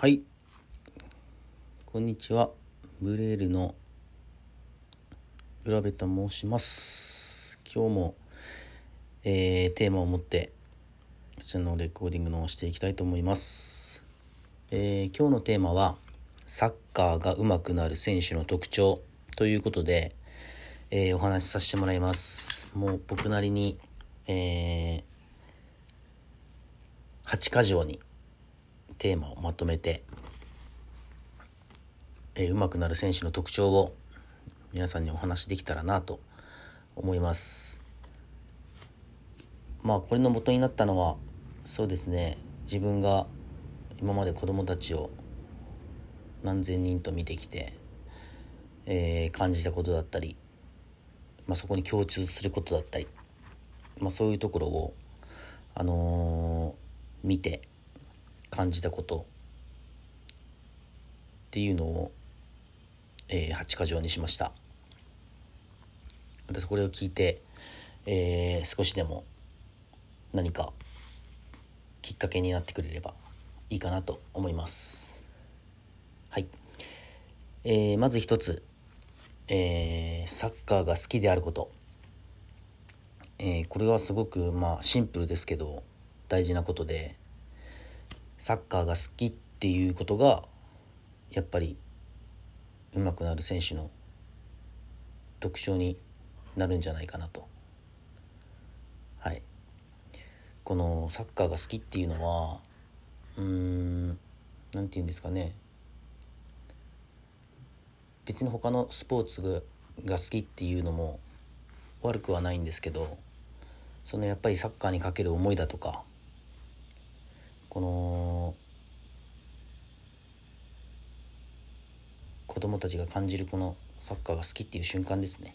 はい。こんにちは。ブレールの浦部と申します。今日も、えー、テーマを持ってこちらのレコーディングのをしていきたいと思います、えー、今日のテーマはサッカーが上手くなる選手の特徴ということで、えー、お話しさせてもらいます。もう僕なりに、えー、8箇条にテーマをまとめて、えー、上手くなる選手の特徴を皆さんにお話できたらなと思います。まあこれの元になったのはそうですね。自分が今まで子供たちを何千人と見てきて、えー、感じたことだったり、まあ、そこに共通することだったり、まあ、そういうところを、あのー、見て感じたことっていうのを、えー、8箇条にしました。私これを聞いて、えー、少しでも何かきっかけになってくれればいいかなと思います。はい、えー、まず一つ、えー、サッカーが好きであること、えー、これはすごくまあシンプルですけど大事なことでサッカーが好きっていうことがやっぱり上手くなる選手の特徴になるんじゃないかなと。はい。このサッカーが好きっていうのはうーん何て言うんですかね。別に他のスポーツが好きっていうのも悪くはないんですけどそのやっぱりサッカーにかける思いだとかこの子供たちが感じるこのサッカーが好きっていう瞬間ですね。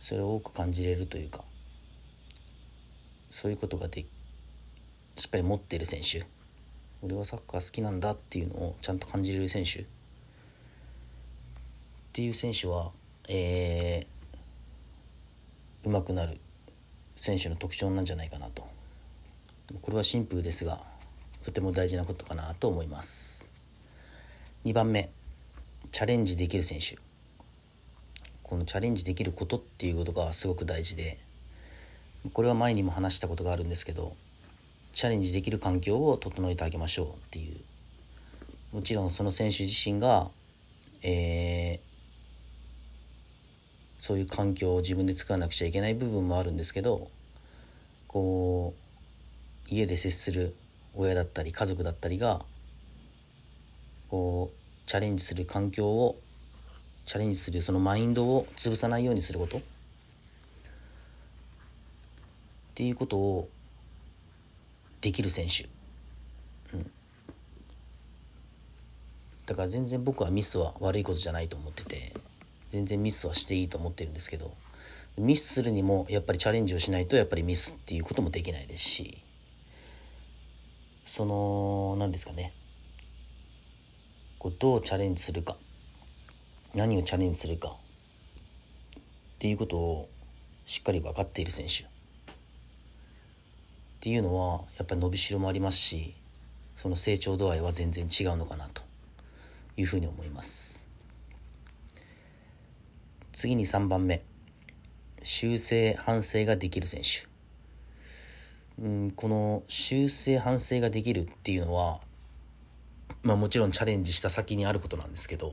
それを多く感じれるというかそういうことがでしっかり持っている選手。俺はサッカー好きなんだっていうのをちゃんと感じれる選手。っていう選手はえー、上手くなる選手の特徴なんじゃないかなと。これはシンプルですがとても大事なことかなと思います。2番目チャレンジできる選手。このチャレンジできることっていうことがすごく大事でこれは前にも話したことがあるんですけどチャレンジできる環境を整えてあげましょうっていう。もちろんその選手自身が、えー、そういう環境を自分で作らなくちゃいけない部分もあるんですけどこう家で接する親だったり家族だったりがこうチャレンジする環境をチャレンジするそのマインドを潰さないようにすること。っていうことをできる選手、うん、だから全然僕はミスは悪いことじゃないと思ってて全然ミスはしていいと思ってるんですけどミスするにもやっぱりチャレンジをしないとやっぱりミスっていうこともできないですしその何ですかね。こうどうチャレンジするか。何をチャレンジするか。っていうことをしっかり分かっている選手。っていうのはやっぱり伸びしろもありますしその成長度合いは全然違うのかなと。いうふうに思います。次に3番目。修正反省ができる選手。うん、この修正反省ができるっていうのは、まあ、もちろんチャレンジした先にあることなんですけど、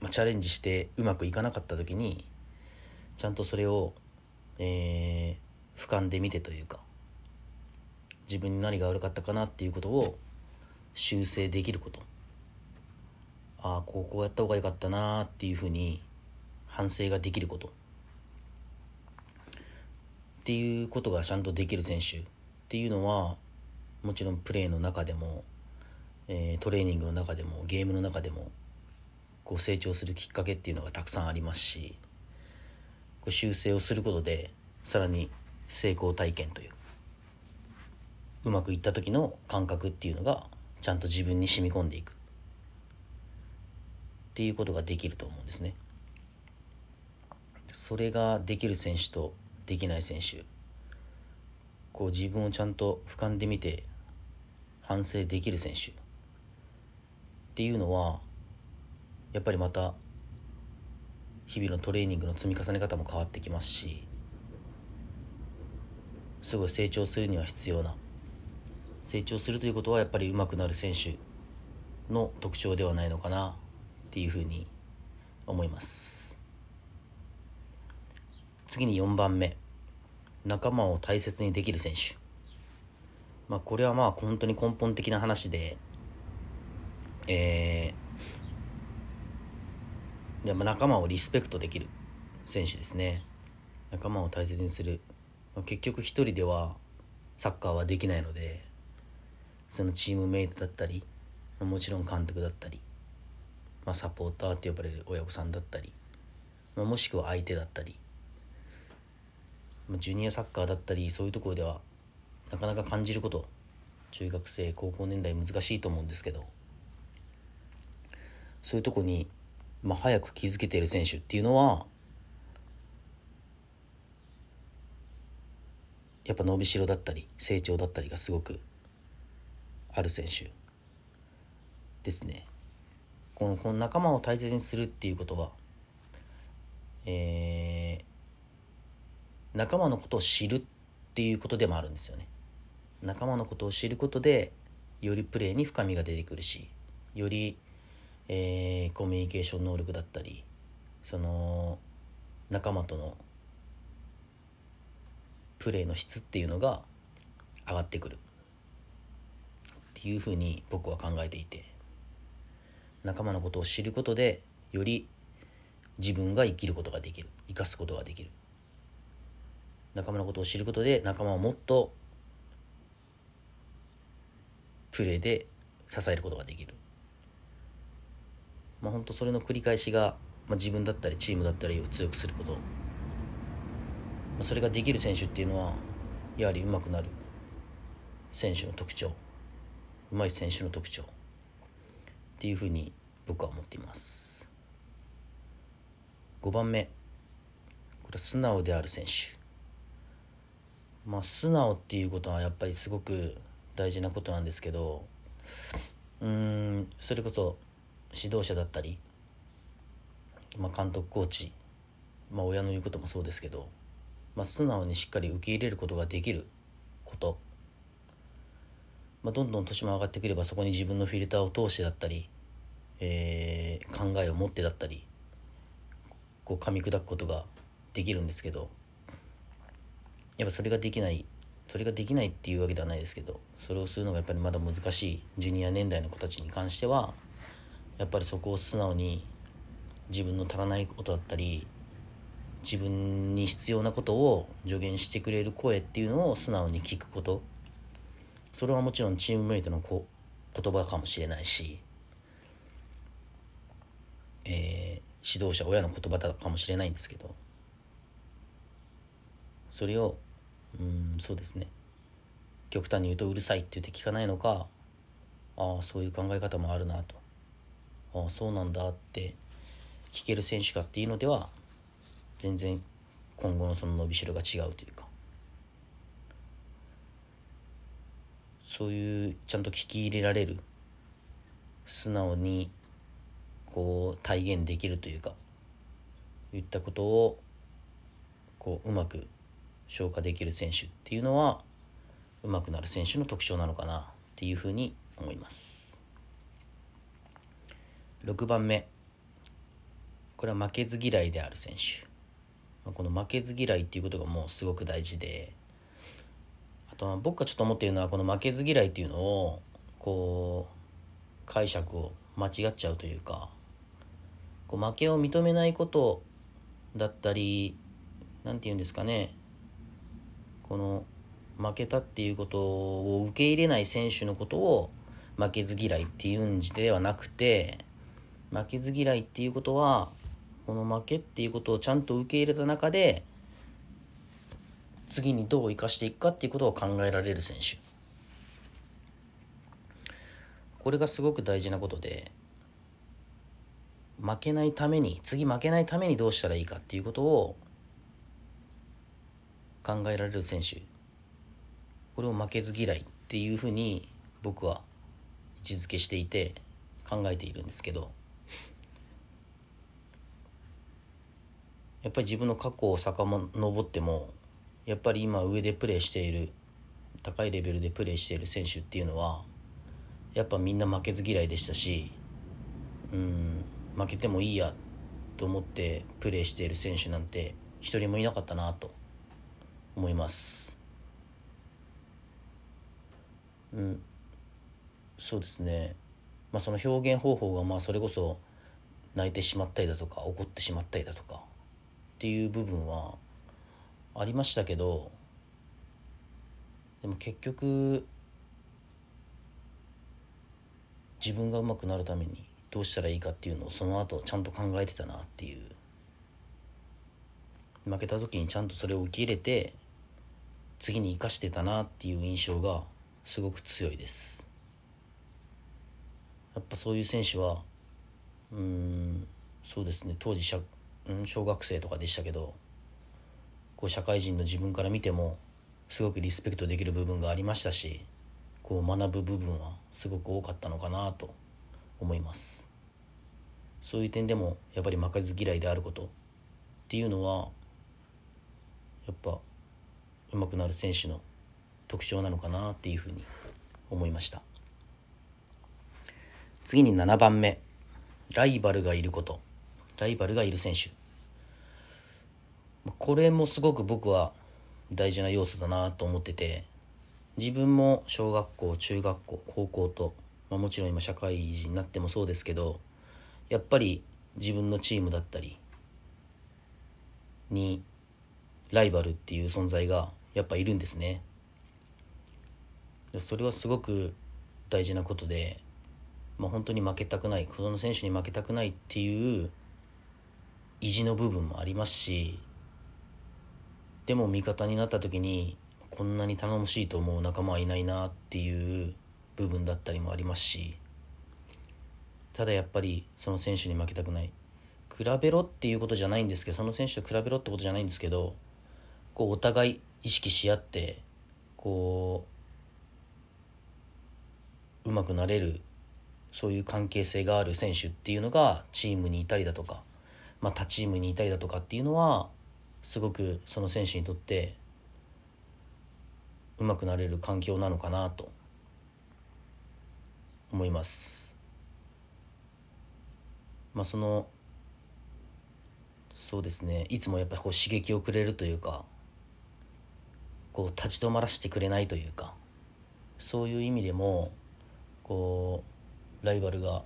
まあ、チャレンジしてうまくいかなかった時にちゃんとそれを、えー、俯瞰で見てというか自分に何が悪かったかなっていうことを修正できること。ああこうこうやった方が良かったなっていうふうに反省ができること。っていうことがちゃんとできる選手っていうのはもちろんプレーの中でも、えー、トレーニングの中でもゲームの中でもこう成長するきっかけっていうのがたくさんありますしこう修正をすることでさらに成功体験といううまくいった時の感覚っていうのがちゃんと自分に染み込んでいくっていうことができると思うんですね。それができる選手とできない選手。こう自分をちゃんと俯瞰で見て反省できる選手。っていうのはやっぱりまた日々のトレーニングの積み重ね方も変わってきますしすごい成長するには必要な成長するということはやっぱり上手くなる選手の特徴ではないのかなっていうふうに思います。次に4番目。仲間を大切にできる選手。まあこれはまあ本当に根本的な話でえー、でも仲間をリスペクトできる選手ですね。仲間を大切にする、まあ、結局一人ではサッカーはできないのでそのチームメイトだったりもちろん監督だったり、まあ、サポーターって呼ばれる親御さんだったり、まあ、もしくは相手だったり、ジュニアサッカーだったりそういうところではなかなか感じること中学生高校年代難しいと思うんですけどそういうとこに、まあ、早く気づけている選手っていうのはやっぱ伸びしろだったり成長だったりがすごくある選手ですね。このこの仲間を大切にするっていうことは、えー、仲間のことを知るっていうことでもあるんですよね。仲間のことを知ることでよりプレーに深みが出てくるしよりえー、コミュニケーション能力だったりその仲間とのプレーの質っていうのが上がってくる。っていうふうに僕は考えていて。仲間のことを知ることでより自分が生きることができる。生かすことができる。仲間のことを知ることで仲間をもっとプレーで支えることができる。まあ、本当それの繰り返しが、まあ、自分だったりチームだったりを強くすること、まあ、それができる選手っていうのはやはり上手くなる。選手の特徴。うまい選手の特徴。っていうふうに僕は思っています。5番目。これは素直である選手。まあ素直っていうことはやっぱりすごく大事なことなんですけどうんそれこそ指導者だったり、まあ、監督コーチ、まあ、親の言うこともそうですけど、まあ、素直にしっかり受け入れることができること、まあ、どんどん年も上がってくればそこに自分のフィルターを通してだったり、えー、考えを持ってだったりこう噛み砕くことができるんですけどやっぱそれができないそれができないっていうわけではないですけどそれをするのがやっぱりまだ難しいジュニア年代の子たちに関してはやっぱりそこを素直に自分の足らないことだったり自分に必要なことを助言してくれる声っていうのを素直に聞くこと。それはもちろんチームメイトのこ言葉かもしれないし、えー、指導者親の言葉だかもしれないんですけどそれをうんそうですね。極端に言うとうるさいって言って聞かないのかああそういう考え方もあるなと。ああそうなんだって聞ける選手かっていうのでは全然今後のその伸びしろが違うというか。そういうちゃんと聞き入れられる素直にこう体現できるというか言ったことをこううまく消化できる選手っていうのはうまくなる選手の特徴なのかなっていうふうに思います。6番目。これは負けず嫌いである選手。この負けず嫌いっていうことがもうすごく大事で。あとは僕がちょっと思っているのはこの負けず嫌いっていうのをこう解釈を間違っちゃうというかこう負けを認めないことだったり何て言うんですかね。この負けたっていうことを受け入れない選手のことを負けず嫌いっていうんではなくて負けず嫌いっていうことはこの負けっていうことをちゃんと受け入れた中で次にどう生かしていくかっていうことを考えられる選手。これがすごく大事なことで負けないために次負けないためにどうしたらいいかっていうことを考えられる選手。これを負けず嫌いっていうふうに僕は位置づけしていて考えているんですけど。やっぱり自分の過去を遡ってもやっぱり今上でプレーしている高いレベルでプレーしている選手っていうのはやっぱみんな負けず嫌いでしたしうん負けてもいいやと思ってプレーしている選手なんて一人もいなかったなと思います。うん。そうですね。まあその表現方法がまあそれこそ泣いてしまったりだとか怒ってしまったりだとかっていう部分はありましたけどでも結局自分が上手くなるためにどうしたらいいかっていうのをその後ちゃんと考えてたなっていう。負けた時にちゃんとそれを受け入れて次に生かしてたなっていう印象がすごく強いです。やっぱそういう選手はうんそうですね当時小学生とかでしたけどこう社会人の自分から見てもすごくリスペクトできる部分がありましたしこう学ぶ部分はすごく多かったのかなと思います。そういう点でもやっぱり負けず嫌いであることっていうのはやっぱ上手くなる選手の特徴なのかなっていうふうに思いました。次に7番目。ライバルがいること。ライバルがいる選手。これもすごく僕は大事な要素だなと思ってて自分も小学校中学校高校と、まあ、もちろん今社会人になってもそうですけどやっぱり自分のチームだったりにライバルっていう存在がやっぱいるんですね。それはすごく大事なことで、まあ、本当に負けたくないその選手に負けたくないっていう意地の部分もありますしでも味方になった時にこんなに頼もしいと思う仲間はいないなっていう部分だったりもありますしただやっぱりその選手に負けたくない。比べろっていうことじゃないんですけどその選手と比べろってことじゃないんですけどこうお互い意識し合ってこううまくなれるそういう関係性がある選手っていうのがチームにいたりだとか、まあ、他チームにいたりだとかっていうのはすごくその選手にとってうまくなれる環境なのかなと思います。まあそのそうですね。いつもやっぱりこう刺激をくれるというかこう立ち止まらせてくれないというかそういう意味でもこうライバルが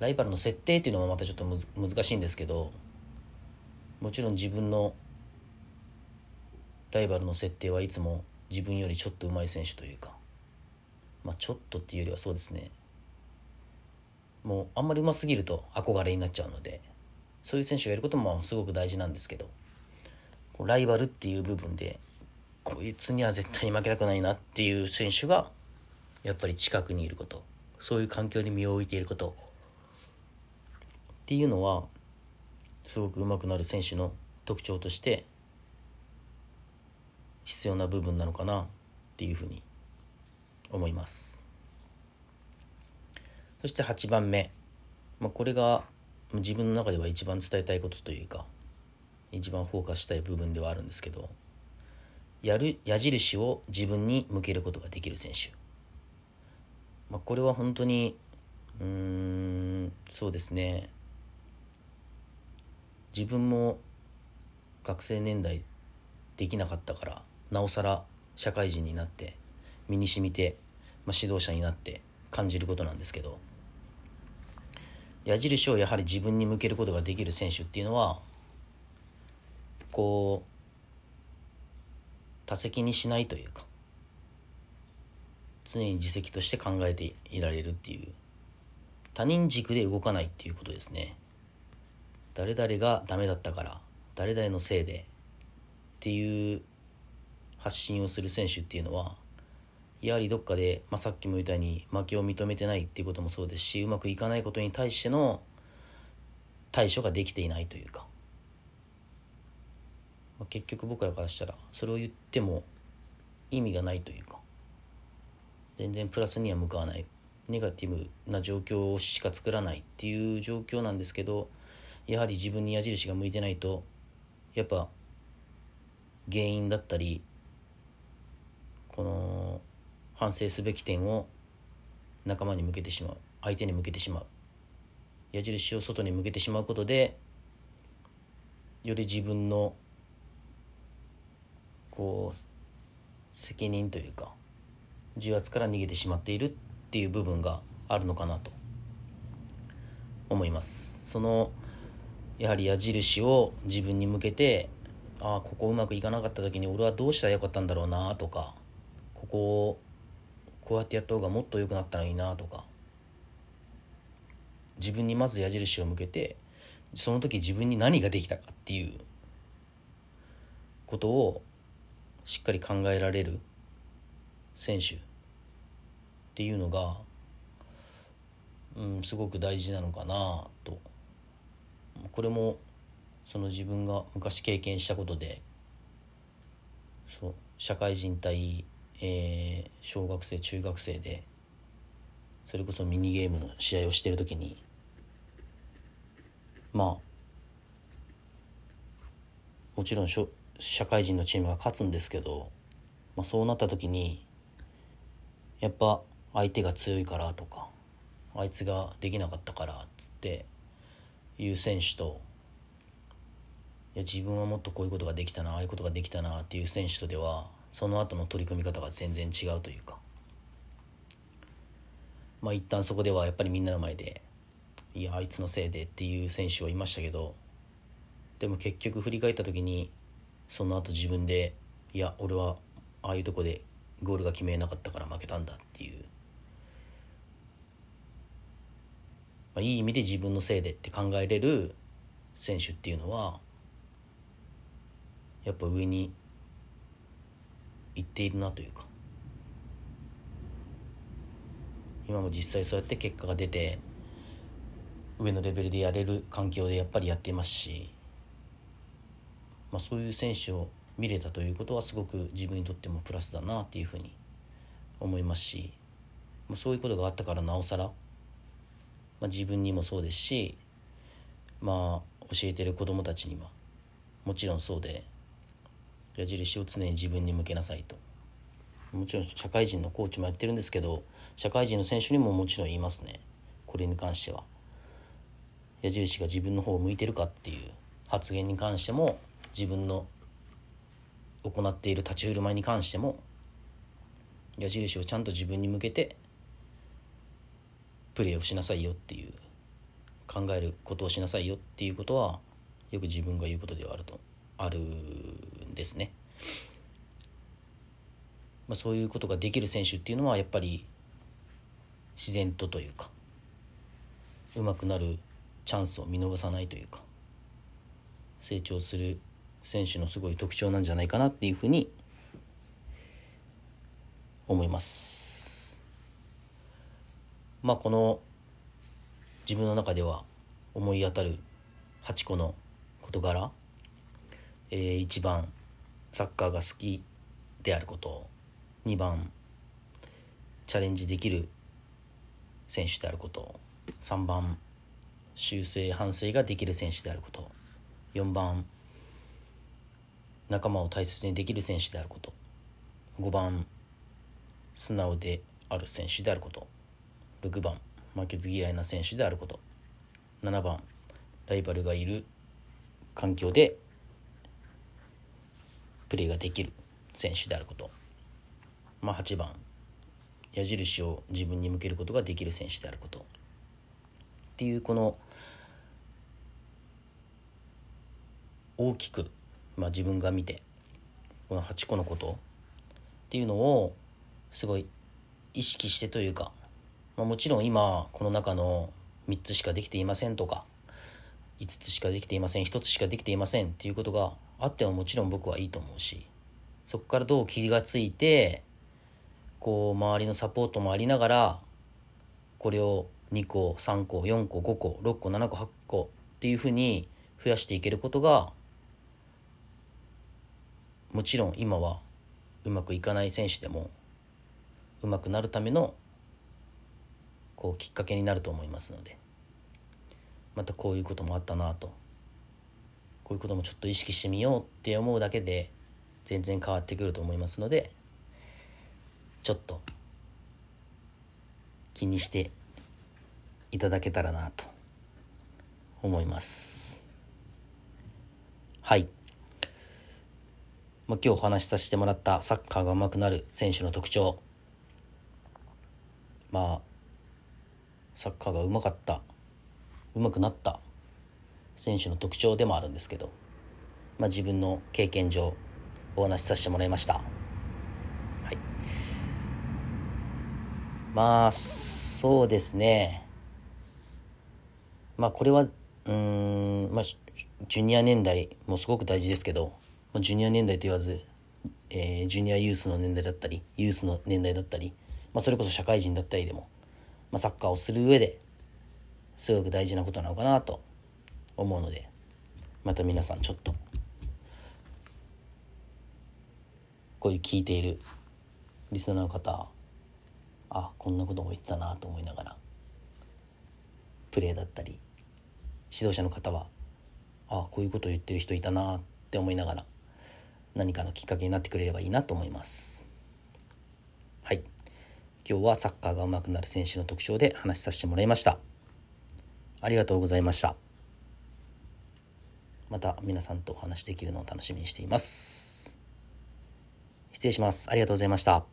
ライバルの設定っていうのもまたちょっと難しいんですけどもちろん自分のライバルの設定はいつも自分よりちょっと上手い選手というかまあちょっとっていうよりはそうですね。もうあんまり上手すぎると憧れになっちゃうのでそういう選手がいることもすごく大事なんですけどライバルっていう部分でこいつには絶対に負けたくないなっていう選手がやっぱり近くにいること。そういう環境に身を置いていること。っていうのはすごく上手くなる選手の特徴として必要な部分なのかなっていうふうに思います。そして8番目、まあ、これが自分の中では一番伝えたいことというか一番フォーカスしたい部分ではあるんですけどやる矢印を自分に向けることができる選手、まあ、これは本当にうーんそうですね。自分も学生年代できなかったからなおさら社会人になって身にしみて、まあ、指導者になって感じることなんですけど矢印をやはり自分に向けることができる選手っていうのはこう多責にしないというか常に自責として考えていられるっていう他人軸で動かないっていうことですね。誰々がダメだったから誰々のせいでっていう発信をする選手っていうのはやはりどっかで、まあ、さっきも言ったように負けを認めてないっていうこともそうですしうまくいかないことに対しての対処ができていないというか、まあ、結局僕らからしたらそれを言っても意味がないというか全然プラスには向かわないネガティブな状況しか作らないっていう状況なんですけどやはり自分に矢印が向いてないとやっぱ原因だったりこの反省すべき点を仲間に向けてしまう相手に向けてしまう矢印を外に向けてしまうことでより自分のこう責任というか重圧から逃げてしまっているっていう部分があるのかなと思います。そのやはり矢印を自分に向けてああここうまくいかなかった時に俺はどうしたらよかったんだろうなとかここをこうやってやった方がもっと良くなったらいいなとか自分にまず矢印を向けてその時自分に何ができたかっていうことをしっかり考えられる選手っていうのが、うん、すごく大事なのかなと。これもその自分が昔経験したことでそう社会人対、えー、小学生中学生でそれこそミニゲームの試合をしてる時にまあもちろんしょ社会人のチームが勝つんですけど、まあ、そうなった時にやっぱ相手が強いからとかあいつができなかったからっつっていう選手といや自分はもっとこういうことができたなああいうことができたなっていう選手とではその後の取り組み方が全然違うというかまあ一旦そこではやっぱりみんなの前でいやあいつのせいでっていう選手はいましたけどでも結局振り返った時にその後自分でいや俺はああいうとこでゴールが決めなかったから負けたんだっていう、まあ、いい意味で自分のせいでって考えれる選手っていうのはやっぱ上に行っているなというか。今も実際そうやって結果が出て上のレベルでやれる環境でやっぱりやっていますし、まあ、そういう選手を見れたということはすごく自分にとってもプラスだなっていうふうに思いますし、まあ、そういうことがあったからなおさら、まあ、自分にもそうですしまあ教えてる子どもたちにはもちろんそうで矢印を常に自分に向けなさいと。もちろん社会人のコーチもやってるんですけど社会人の選手にももちろん言いますね。これに関しては。矢印が自分の方を向いてるかっていう発言に関しても自分の行っている立ち振る舞いに関しても矢印をちゃんと自分に向けてプレーをしなさいよっていう考えることをしなさいよっていうことはよく自分が言うことではあるとあるんですね。まあ、そういうことができる選手っていうのはやっぱり自然とというかうまくなるチャンスを見逃さないというか成長する選手のすごい特徴なんじゃないかなっていうふうに思います。まあこの自分の中では思い当たる8個の事柄、えー、1番サッカーが好きであること2番チャレンジできる選手であること3番修正反省ができる選手であること4番仲間を大切にできる選手であること。5番素直である選手であること。6番負けず嫌いな選手であること。7番ライバルがいる環境でプレーができる選手であること、まあ、8番矢印を自分に向けることができる選手であること。っていうこの大きくまあ、自分が見てこの8個のことっていうのをすごい意識してというか、まあ、もちろん今この中の3つしかできていませんとか5つしかできていません1つしかできていませんっていうことがあってももちろん僕はいいと思うしそこからどう気がついてこう周りのサポートもありながらこれを2個3個4個5個6個7個8個っていうふうに増やしていけることがもちろん今はうまくいかない選手でもうまくなるためのこうきっかけになると思いますのでまたこういうこともあったなとこういうこともちょっと意識してみようって思うだけで全然変わってくると思いますのでちょっと気にしていただけたらなと思います。はい。まあ、今日お話しさせてもらったサッカーが上手くなる選手の特徴。まあサッカーが上手かった上手くなった選手の特徴でもあるんですけど、まあ、自分の経験上お話しさせてもらいました。はい、まあそうですね。まあこれはうんまあジュニア年代もすごく大事ですけどまあジュニア年代と言わず、えー、ジュニアユースの年代だったりユースの年代だったり、まあ、それこそ社会人だったりでも、まあ、サッカーをする上ですごく大事なことなのかなと思うのでまた皆さんちょっとこういう聞いているリスナーの方あこんなことも言ってたなと思いながらプレーだったり指導者の方はあこういうことを言ってる人いたなって思いながら何かのきっかけになってくれればいいなと思います。はい。今日はサッカーが上手くなる選手の特徴で話しさせてもらいました。ありがとうございました。また皆さんとお話できるのを楽しみにしています。失礼します。ありがとうございました。